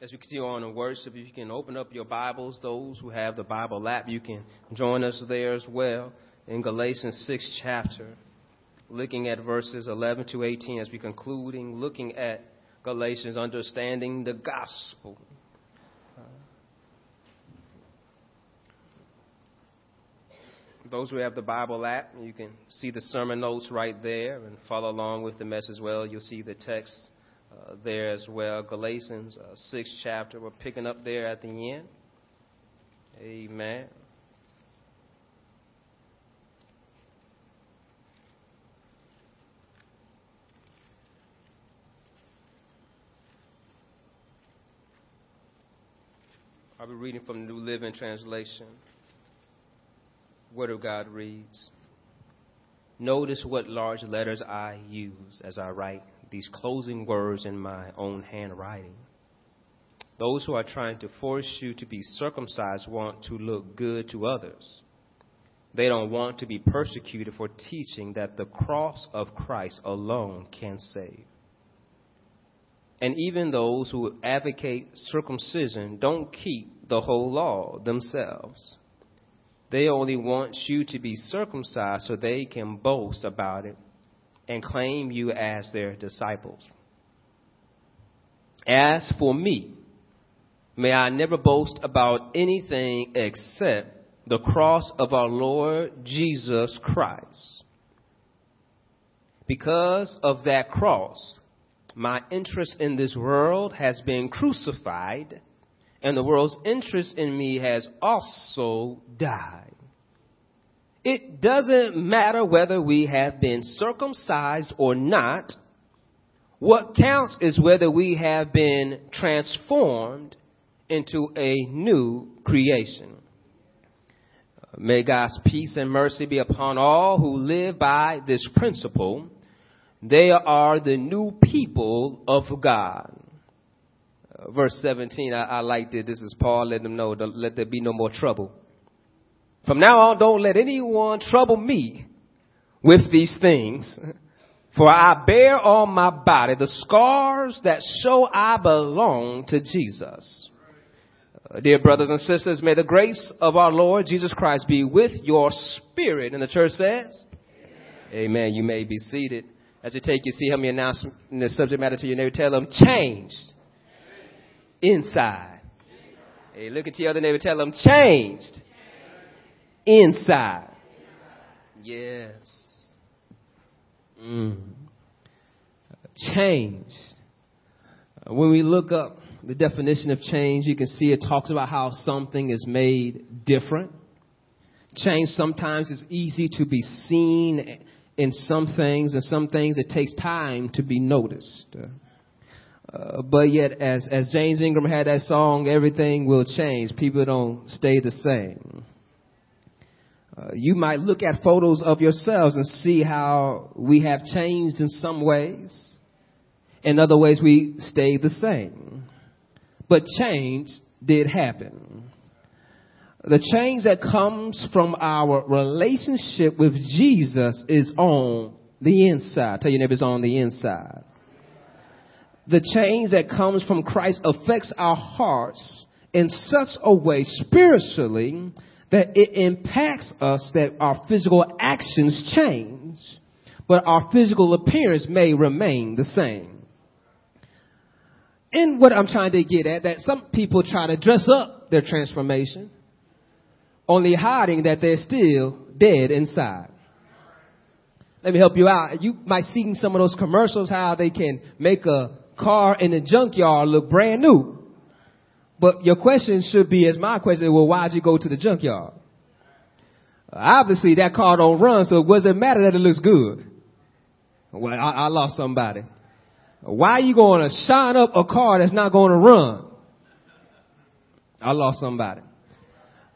As we continue on in worship, if you can open up your Bibles, those who have the Bible app, you can join us there as well in Galatians 6 chapter, looking at verses 11 to 18 as we concluding, looking at Galatians, understanding the gospel. those who have the Bible app, you can see the sermon notes right there and follow along with the message as well. You'll see the text uh, there as well. Galatians uh, 6 chapter. We're picking up there at the end. Amen. I'll be reading from the New Living Translation. Word of God reads Notice what large letters I use as I write these closing words in my own handwriting. Those who are trying to force you to be circumcised want to look good to others. They don't want to be persecuted for teaching that the cross of Christ alone can save. And even those who advocate circumcision don't keep the whole law themselves. They only want you to be circumcised so they can boast about it and claim you as their disciples. As for me, may I never boast about anything except the cross of our Lord Jesus Christ. Because of that cross, my interest in this world has been crucified, and the world's interest in me has also died. It doesn't matter whether we have been circumcised or not. What counts is whether we have been transformed into a new creation. May God's peace and mercy be upon all who live by this principle. They are the new people of God. Uh, verse 17, I, I liked it. This is Paul letting them know, let there be no more trouble. From now on, don't let anyone trouble me with these things. For I bear on my body the scars that show I belong to Jesus. Uh, dear brothers and sisters, may the grace of our Lord Jesus Christ be with your spirit. And the church says, Amen. Amen. You may be seated. As you take your seat, help me announce the subject matter to your neighbor. Tell them, changed inside. Hey, look at your other neighbor. Tell them, changed inside. Yes. Mm. Changed. Uh, when we look up the definition of change, you can see it talks about how something is made different. Change sometimes is easy to be seen in some things, and some things it takes time to be noticed. Uh, but yet, as, as James Ingram had that song, everything will change. People don't stay the same. Uh, you might look at photos of yourselves and see how we have changed in some ways. In other ways, we stayed the same. But change did happen. The change that comes from our relationship with Jesus is on the inside. Tell your neighbors on the inside. The change that comes from Christ affects our hearts in such a way spiritually that it impacts us that our physical actions change, but our physical appearance may remain the same. And what I'm trying to get at, that some people try to dress up their transformation, only hiding that they're still dead inside. Let me help you out. You might see some of those commercials how they can make a car in the junkyard look brand new. But your question should be, as my question, well, why'd you go to the junkyard? Obviously, that car don't run, so it doesn't matter that it looks good. Well, I, I lost somebody. Why are you going to shine up a car that's not going to run? I lost somebody.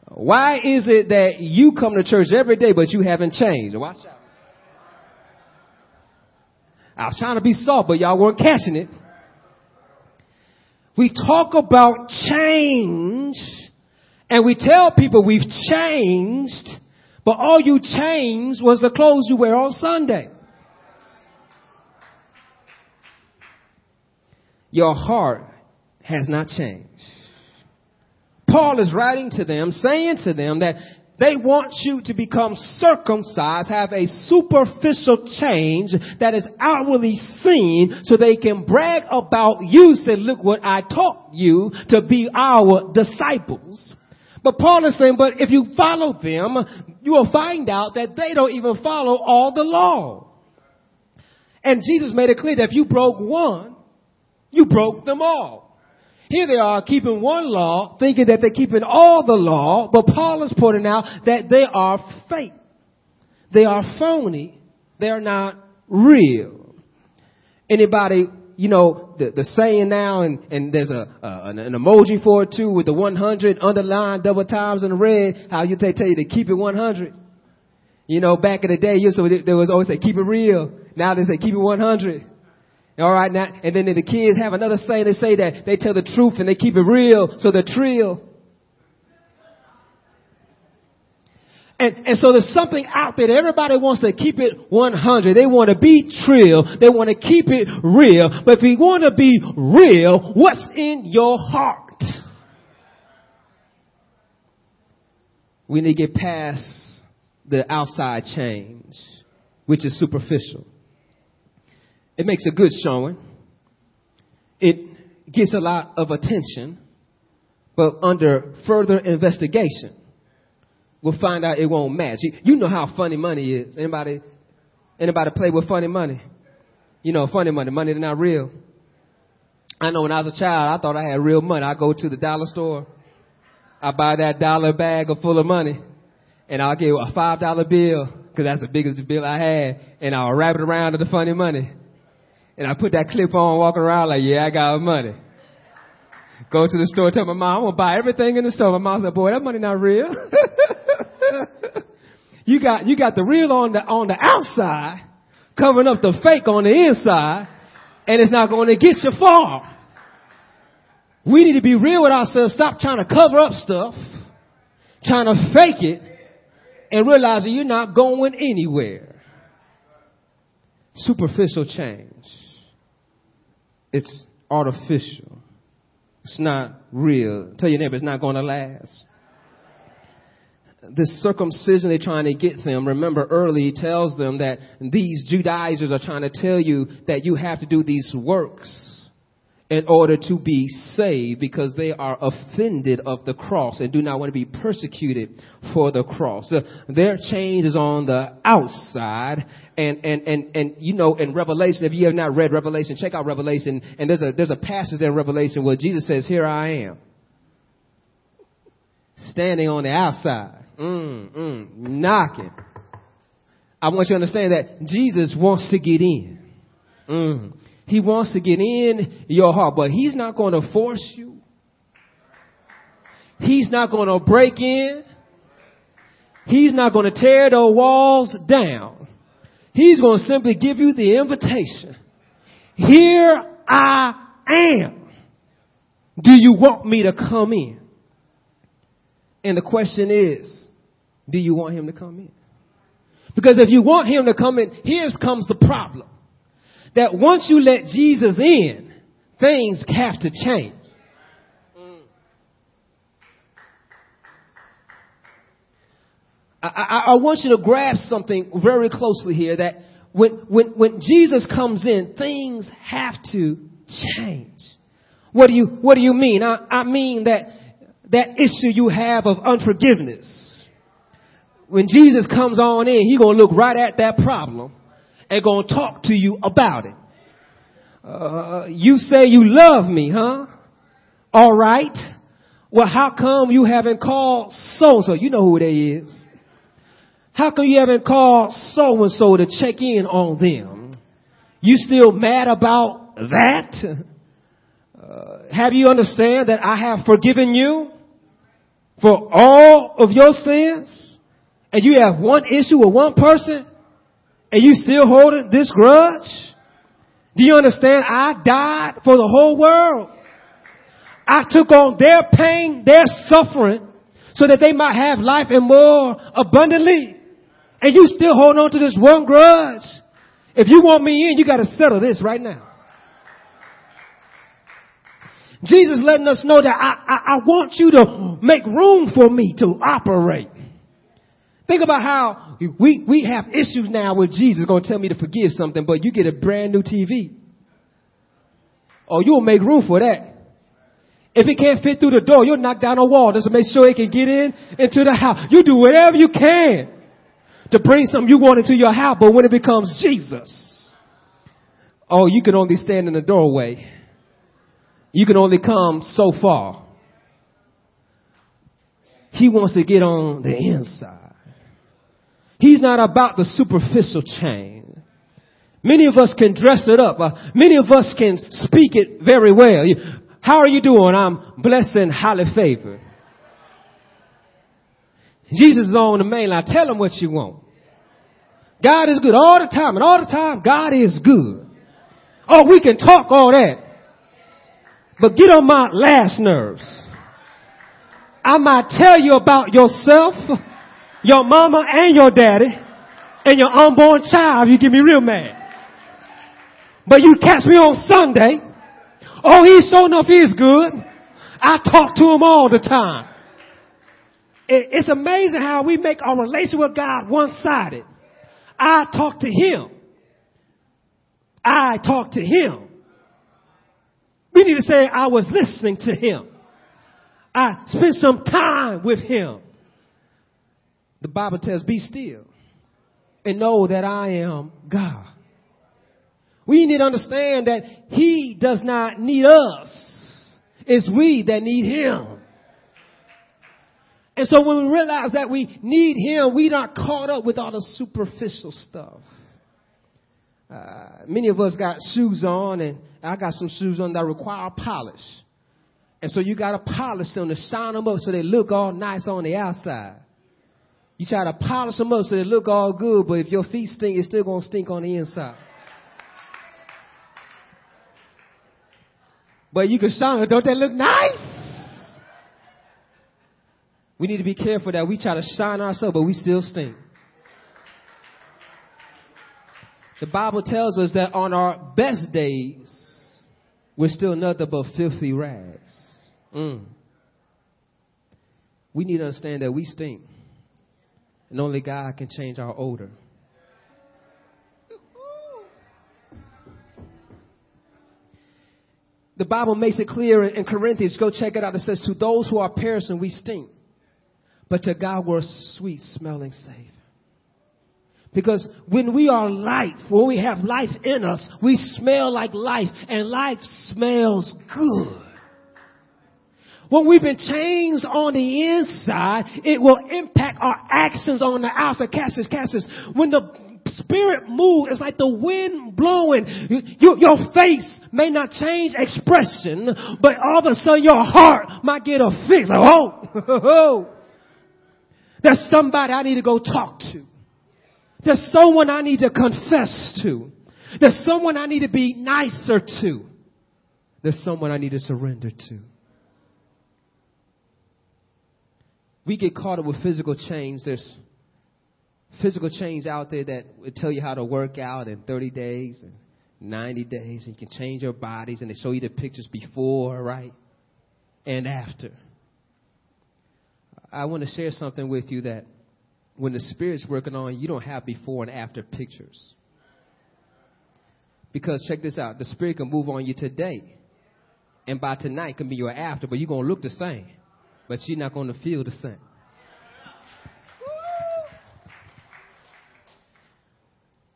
Why is it that you come to church every day, but you haven't changed? Watch out. I was trying to be soft, but y'all weren't catching it. We talk about change and we tell people we've changed, but all you changed was the clothes you wear on Sunday. Your heart has not changed. Paul is writing to them, saying to them that they want you to become circumcised, have a superficial change that is outwardly seen so they can brag about you, say, look what I taught you to be our disciples. But Paul is saying, but if you follow them, you will find out that they don't even follow all the law. And Jesus made it clear that if you broke one, you broke them all. Here they are keeping one law, thinking that they're keeping all the law, but Paul is pointing out that they are fake. They are phony. They are not real. Anybody, you know, the, the saying now, and, and there's a, uh, an, an, emoji for it too with the 100 underlined double times in red, how you they tell you to keep it 100. You know, back in the day, you so there was always say keep it real. Now they say keep it 100. All right now, and then the kids have another saying. They say that they tell the truth and they keep it real, so they're trill. And, and so there's something out there. that Everybody wants to keep it 100. They want to be trill. They want to keep it real. But if you want to be real, what's in your heart? We need to get past the outside change, which is superficial. It makes a good showing. It gets a lot of attention, but under further investigation, we'll find out it won't match. You know how funny money is. Anybody, anybody play with funny money? You know, funny money, money that's not real. I know when I was a child, I thought I had real money. I go to the dollar store, I buy that dollar bag full of money, and I'll get a five dollar bill because that's the biggest bill I had, and I'll wrap it around to the funny money. And I put that clip on, walking around like, yeah, I got money. Go to the store, tell my mom, I'm gonna buy everything in the store. My mom said, boy, that money not real. you got, you got the real on the, on the outside, covering up the fake on the inside, and it's not going to get you far. We need to be real with ourselves. Stop trying to cover up stuff, trying to fake it, and realize that you're not going anywhere. Superficial change. It's artificial. It's not real. Tell your neighbor it's not going to last. This circumcision they're trying to get them, remember early he tells them that these Judaizers are trying to tell you that you have to do these works in order to be saved because they are offended of the cross and do not want to be persecuted for the cross. Their change is on the outside and, and, and, and, you know, in Revelation, if you have not read Revelation, check out Revelation and there's a, there's a passage in Revelation where Jesus says, here I am. Standing on the outside. Mm, mm, knocking. I want you to understand that Jesus wants to get in. Mm. He wants to get in your heart, but he's not going to force you. He's not going to break in. He's not going to tear the walls down. He's going to simply give you the invitation. Here I am. Do you want me to come in? And the question is, do you want him to come in? Because if you want him to come in, here comes the problem that once you let Jesus in, things have to change. I, I, want you to grasp something very closely here that when, when, when Jesus comes in, things have to change. What do you, what do you mean? I, I mean that, that issue you have of unforgiveness. When Jesus comes on in, he's gonna look right at that problem and going to talk to you about it. Uh, you say you love me, huh? All right. Well, how come you haven't called so and so? You know who that is. How come you haven't called so and so to check in on them? You still mad about that? Uh, have you understand that I have forgiven you for all of your sins? And you have one issue with one person? And you still holding this grudge? Do you understand? I died for the whole world. I took on their pain, their suffering, so that they might have life and more abundantly. And you still hold on to this one grudge. If you want me in, you gotta settle this right now. Jesus letting us know that I, I, I want you to make room for me to operate. Think about how we, we have issues now with Jesus going to tell me to forgive something, but you get a brand new TV. Oh, you'll make room for that. If it can't fit through the door, you'll knock down a wall just to make sure it can get in into the house. You do whatever you can to bring something you want into your house, but when it becomes Jesus, oh, you can only stand in the doorway. You can only come so far. He wants to get on the inside. He's not about the superficial change. Many of us can dress it up. Uh, many of us can speak it very well. How are you doing? I'm blessed and highly favored. Jesus is on the main line. Tell him what you want. God is good all the time, and all the time, God is good. Oh, we can talk all that. But get on my last nerves. I might tell you about yourself, your mama and your daddy, and your unborn child you get me real mad. But you catch me on Sunday. Oh, he's so enough he's good. I talk to him all the time. It's amazing how we make our relation with God one-sided. I talk to him. I talk to him. We need to say, I was listening to him. I spent some time with him. The Bible tells, be still and know that I am God. We need to understand that he does not need us. It's we that need him. And so when we realize that we need him, we're not caught up with all the superficial stuff. Uh, many of us got shoes on, and I got some shoes on that require polish. And so you got to polish them to shine them up so they look all nice on the outside. You try to polish them up so they look all good, but if your feet stink, it's still going to stink on the inside. But you can shine them. Don't they look nice? We need to be careful that we try to shine ourselves, but we still stink. The Bible tells us that on our best days, we're still nothing but filthy rags. Mm. We need to understand that we stink. And only God can change our odor. The Bible makes it clear in Corinthians, go check it out. It says, To those who are perishing, we stink. But to God, we're sweet smelling savor. Because when we are life, when we have life in us, we smell like life, and life smells good. When we've been changed on the inside, it will impact our actions on the outside. Catch this. When the spirit moves, it's like the wind blowing. You, your face may not change expression, but all of a sudden your heart might get a fix. Like, oh, there's somebody I need to go talk to. There's someone I need to confess to. There's someone I need to be nicer to. There's someone I need to surrender to. We get caught up with physical change. There's physical change out there that will tell you how to work out in 30 days and 90 days. And you can change your bodies and they show you the pictures before, right? And after. I want to share something with you that when the Spirit's working on you, you don't have before and after pictures. Because check this out the Spirit can move on you today. And by tonight can be your after, but you're going to look the same. But you're not going to feel the same.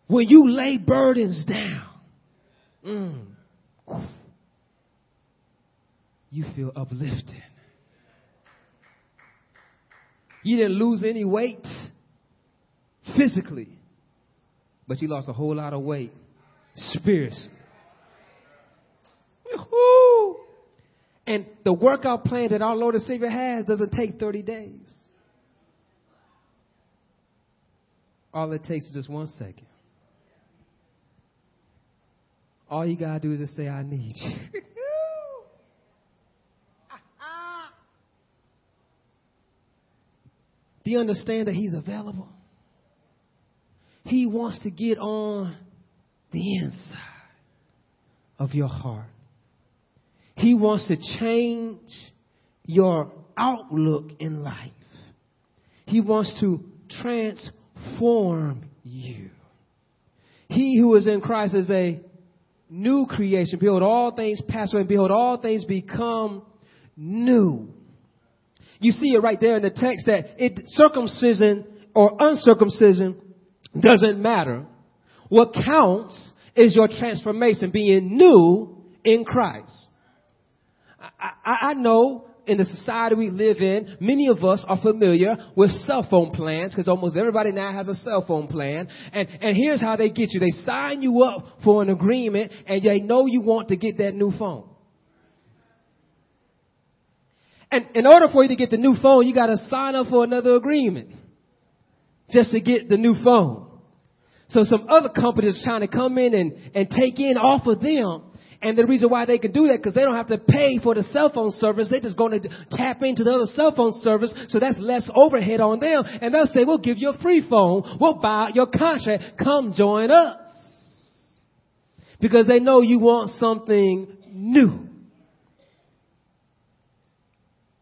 When you lay burdens down, mm, you feel uplifted. You didn't lose any weight physically, but you lost a whole lot of weight spiritually. And the workout plan that our Lord and Savior has doesn't take 30 days. All it takes is just one second. All you got to do is just say, I need you. Do you understand that He's available? He wants to get on the inside of your heart. He wants to change your outlook in life. He wants to transform you. He who is in Christ is a new creation. Behold, all things pass away. Behold, all things become new. You see it right there in the text that it circumcision or uncircumcision doesn't matter. What counts is your transformation, being new in Christ. I, I, know in the society we live in, many of us are familiar with cell phone plans because almost everybody now has a cell phone plan. And, and here's how they get you. They sign you up for an agreement and they know you want to get that new phone. And in order for you to get the new phone, you got to sign up for another agreement just to get the new phone. So some other companies trying to come in and, and take in off of them and the reason why they can do that, because they don't have to pay for the cell phone service. They're just going to tap into the other cell phone service, so that's less overhead on them. And they'll say, we'll give you a free phone. We'll buy your contract. Come join us. Because they know you want something new.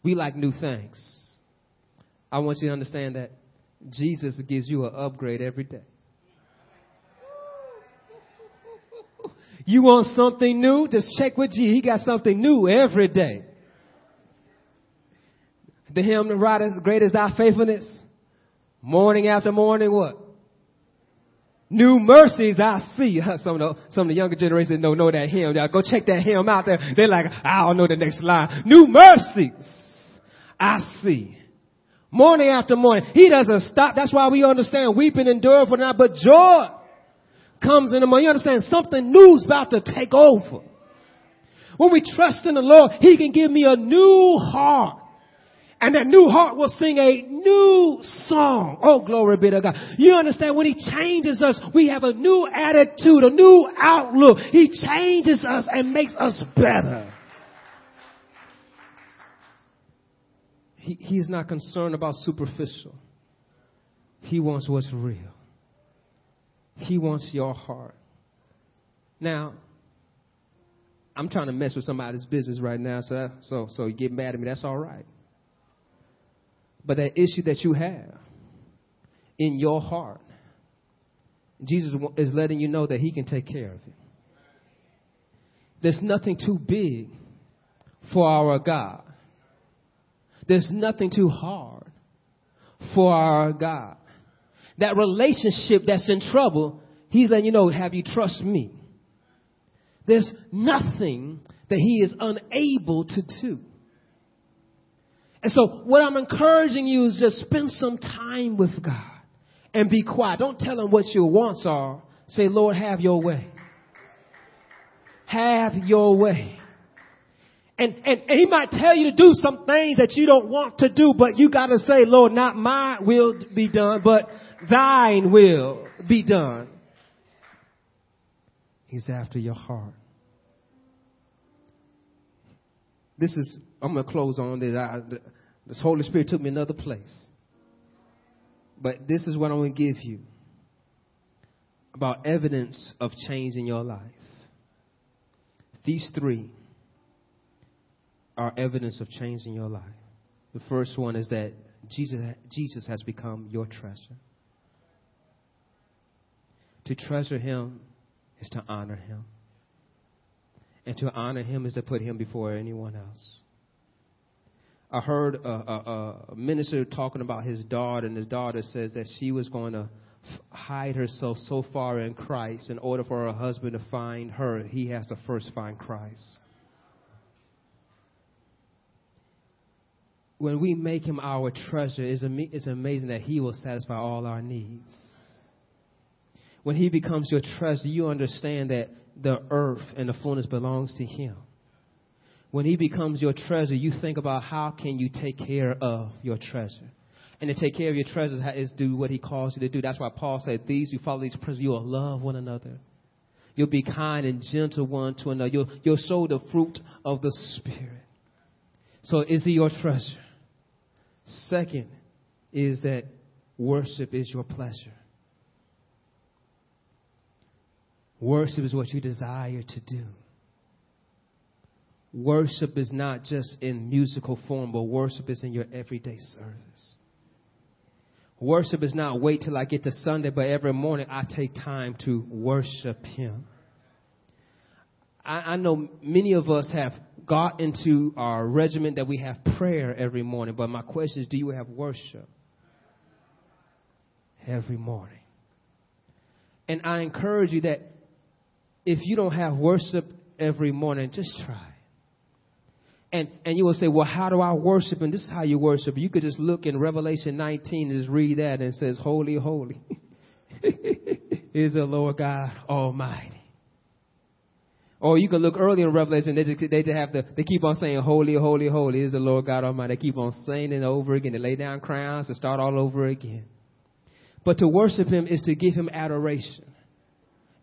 We like new things. I want you to understand that Jesus gives you an upgrade every day. You want something new? Just check with G. He got something new every day. The hymn the writer, great is thy faithfulness. Morning after morning, what? New mercies I see. Some of the, some of the younger generation don't know that hymn. Y'all Go check that hymn out there. They're like, I don't know the next line. New mercies I see. Morning after morning. He doesn't stop. That's why we understand weeping endure for now, but joy comes in morning. You understand? Something new's about to take over. When we trust in the Lord, He can give me a new heart. And that new heart will sing a new song. Oh, glory be to God. You understand? When He changes us, we have a new attitude, a new outlook. He changes us and makes us better. He, he's not concerned about superficial. He wants what's real. He wants your heart. Now, I'm trying to mess with somebody's business right now, so so so you get mad at me. That's all right. But that issue that you have in your heart, Jesus is letting you know that He can take care of it. There's nothing too big for our God. There's nothing too hard for our God that relationship that's in trouble, he's letting you know, have you trust me? There's nothing that he is unable to do. And so what I'm encouraging you is just spend some time with God and be quiet. Don't tell him what your wants are. Say, Lord, have your way. Have your way. And, and, and he might tell you to do some things that you don't want to do, but you gotta say, Lord, not my will be done, but thine will be done. He's after your heart. This is, I'm to close on this. I, this Holy Spirit took me another place. But this is what I'm to give you about evidence of change in your life. These three are evidence of change in your life. The first one is that Jesus, Jesus has become your treasure. To treasure him is to honor him. And to honor him is to put him before anyone else. I heard a, a, a minister talking about his daughter, and his daughter says that she was going to hide herself so far in Christ in order for her husband to find her. He has to first find Christ. When we make him our treasure, it's, amazing that he will satisfy all our needs when he becomes your treasure, you understand that the earth and the fullness belongs to him. When he becomes your treasure, you think about how can you take care of your treasure. And to take care of your treasures is do what he calls you to do. That's why Paul said, these who follow these principles, you will love one another. You'll be kind and gentle one to another. You'll, you'll show the fruit of the Spirit. So is he your treasure? Second is that worship is your pleasure. Worship is what you desire to do. worship is not just in musical form, but worship is in your everyday service. Worship is not wait till I get to Sunday, but every morning I take time to worship Him. I, I know many of us have got into our regimen that we have prayer every morning, but my question is, do you have worship every morning? And I encourage you that if you don't have worship every morning, just try. And, and you will say, well, how do I worship? And this is how you worship. You could just look in Revelation 19 and just read that and it says, holy, holy is the Lord God Almighty. Or you can look early in Revelation, they just, they just have to. they keep on saying, holy, holy, holy is the Lord God Almighty. They keep on saying it over again. They lay down crowns and start all over again. But to worship Him is to give Him adoration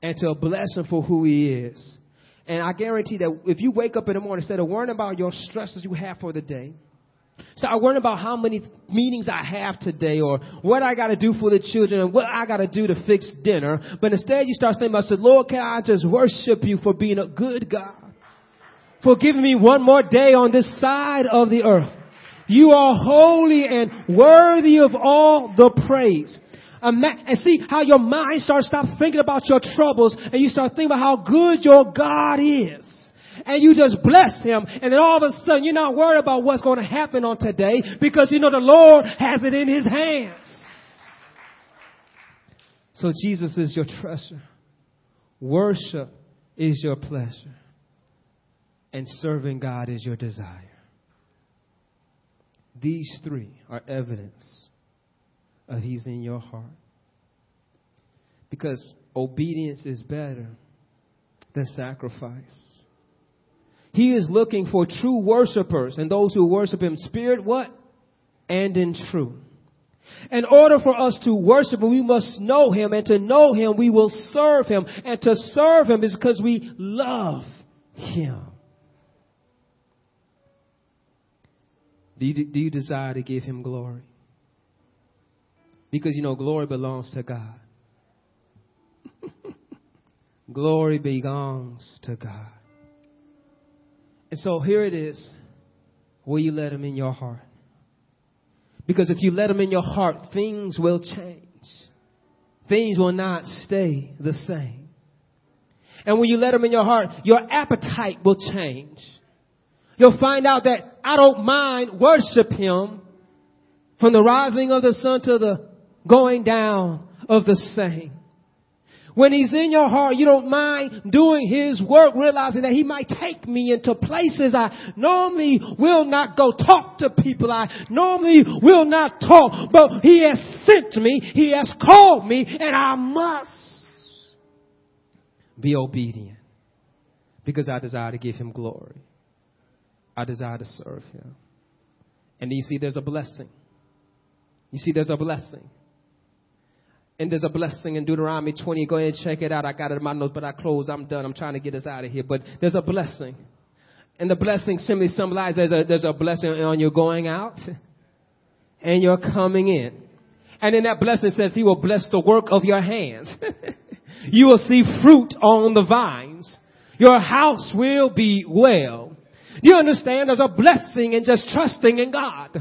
and to bless Him for who He is. And I guarantee that if you wake up in the morning, instead of worrying about your stresses you have for the day, start worrying about how many meetings I have today or what I got to do for the children and what I got to do to fix dinner. But instead you start thinking about, say, Lord, can I just worship you for being a good God? For giving me one more day on this side of the earth. You are holy and worthy of all the praise and see how your mind starts stop thinking about your troubles and you start thinking about how good your God is. And you just bless him and then all of a sudden you're not worried about what's going to happen on today because you know the Lord has it in his hands. So Jesus is your treasure. Worship is your pleasure. And serving God is your desire. These three are evidence of He's in your heart. Because obedience is better than sacrifice. He is looking for true worshipers and those who worship Him spirit, what? And in truth. In order for us to worship Him, we must know Him, and to know Him, we will serve Him. And to serve Him is because we love Him. Do you, do you desire to give Him glory? Because you know, glory belongs to God. glory belongs to God. And so here it is. Will you let Him in your heart? Because if you let Him in your heart, things will change. Things will not stay the same. And when you let Him in your heart, your appetite will change. You'll find out that I don't mind worship Him from the rising of the sun to the going down of the same. When he's in your heart, you don't mind doing his work, realizing that he might take me into places I normally will not go talk to people I normally will not talk, but he has sent me, he has called me, and I must be obedient because I desire to give him glory. I desire to serve him. And you see, there's a blessing. You see, there's a blessing. And there's a blessing in Deuteronomy 20. Go ahead and check it out. I got it in my notes, but I close. I'm done. I'm trying to get us out of here. But there's a blessing. And the blessing simply symbolizes there's a, there's a blessing on your going out and your coming in. And in that blessing says he will bless the work of your hands. you will see fruit on the vines. Your house will be well. You understand? There's a blessing in just trusting in God.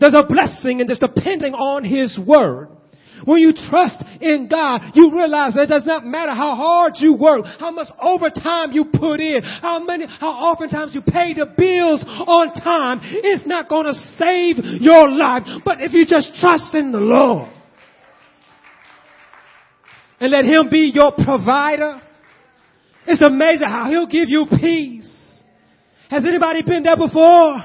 There's a blessing in just depending on His Word. When you trust in God, you realize that it does not matter how hard you work, how much overtime you put in, how many, how oftentimes you pay the bills on time. It's not going to save your life. But if you just trust in the Lord and let Him be your provider, it's amazing how He'll give you peace. Has anybody been there before?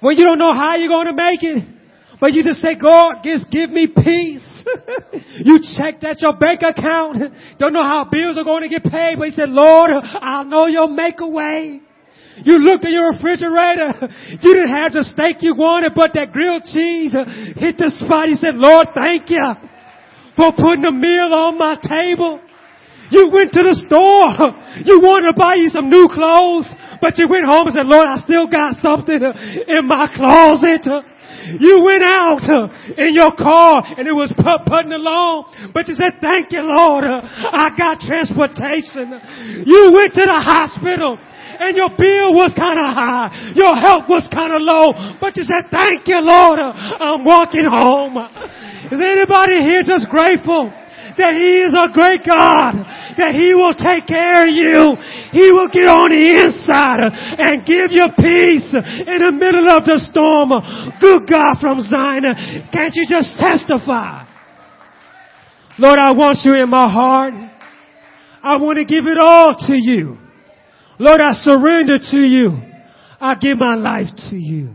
When you don't know how you're going to make it? But you just say, God, just give me peace. you checked at your bank account. Don't know how bills are going to get paid, but he said, Lord, I know you'll make a way. You looked at your refrigerator. You didn't have the steak you wanted, but that grilled cheese hit the spot. He said, Lord, thank you for putting a meal on my table. You went to the store. You wanted to buy you some new clothes, but you went home and said, Lord, I still got something in my closet. You went out uh, in your car and it was put, putting along, but you said, thank you, Lord. Uh, I got transportation. You went to the hospital and your bill was kind of high. Your health was kind of low, but you said, thank you, Lord. Uh, I'm walking home. Is anybody here just grateful? That He is a great God, that He will take care of you. He will get on the inside and give you peace in the middle of the storm. Good God from Zion. Can't you just testify? Lord, I want you in my heart. I want to give it all to you. Lord, I surrender to you. I give my life to you.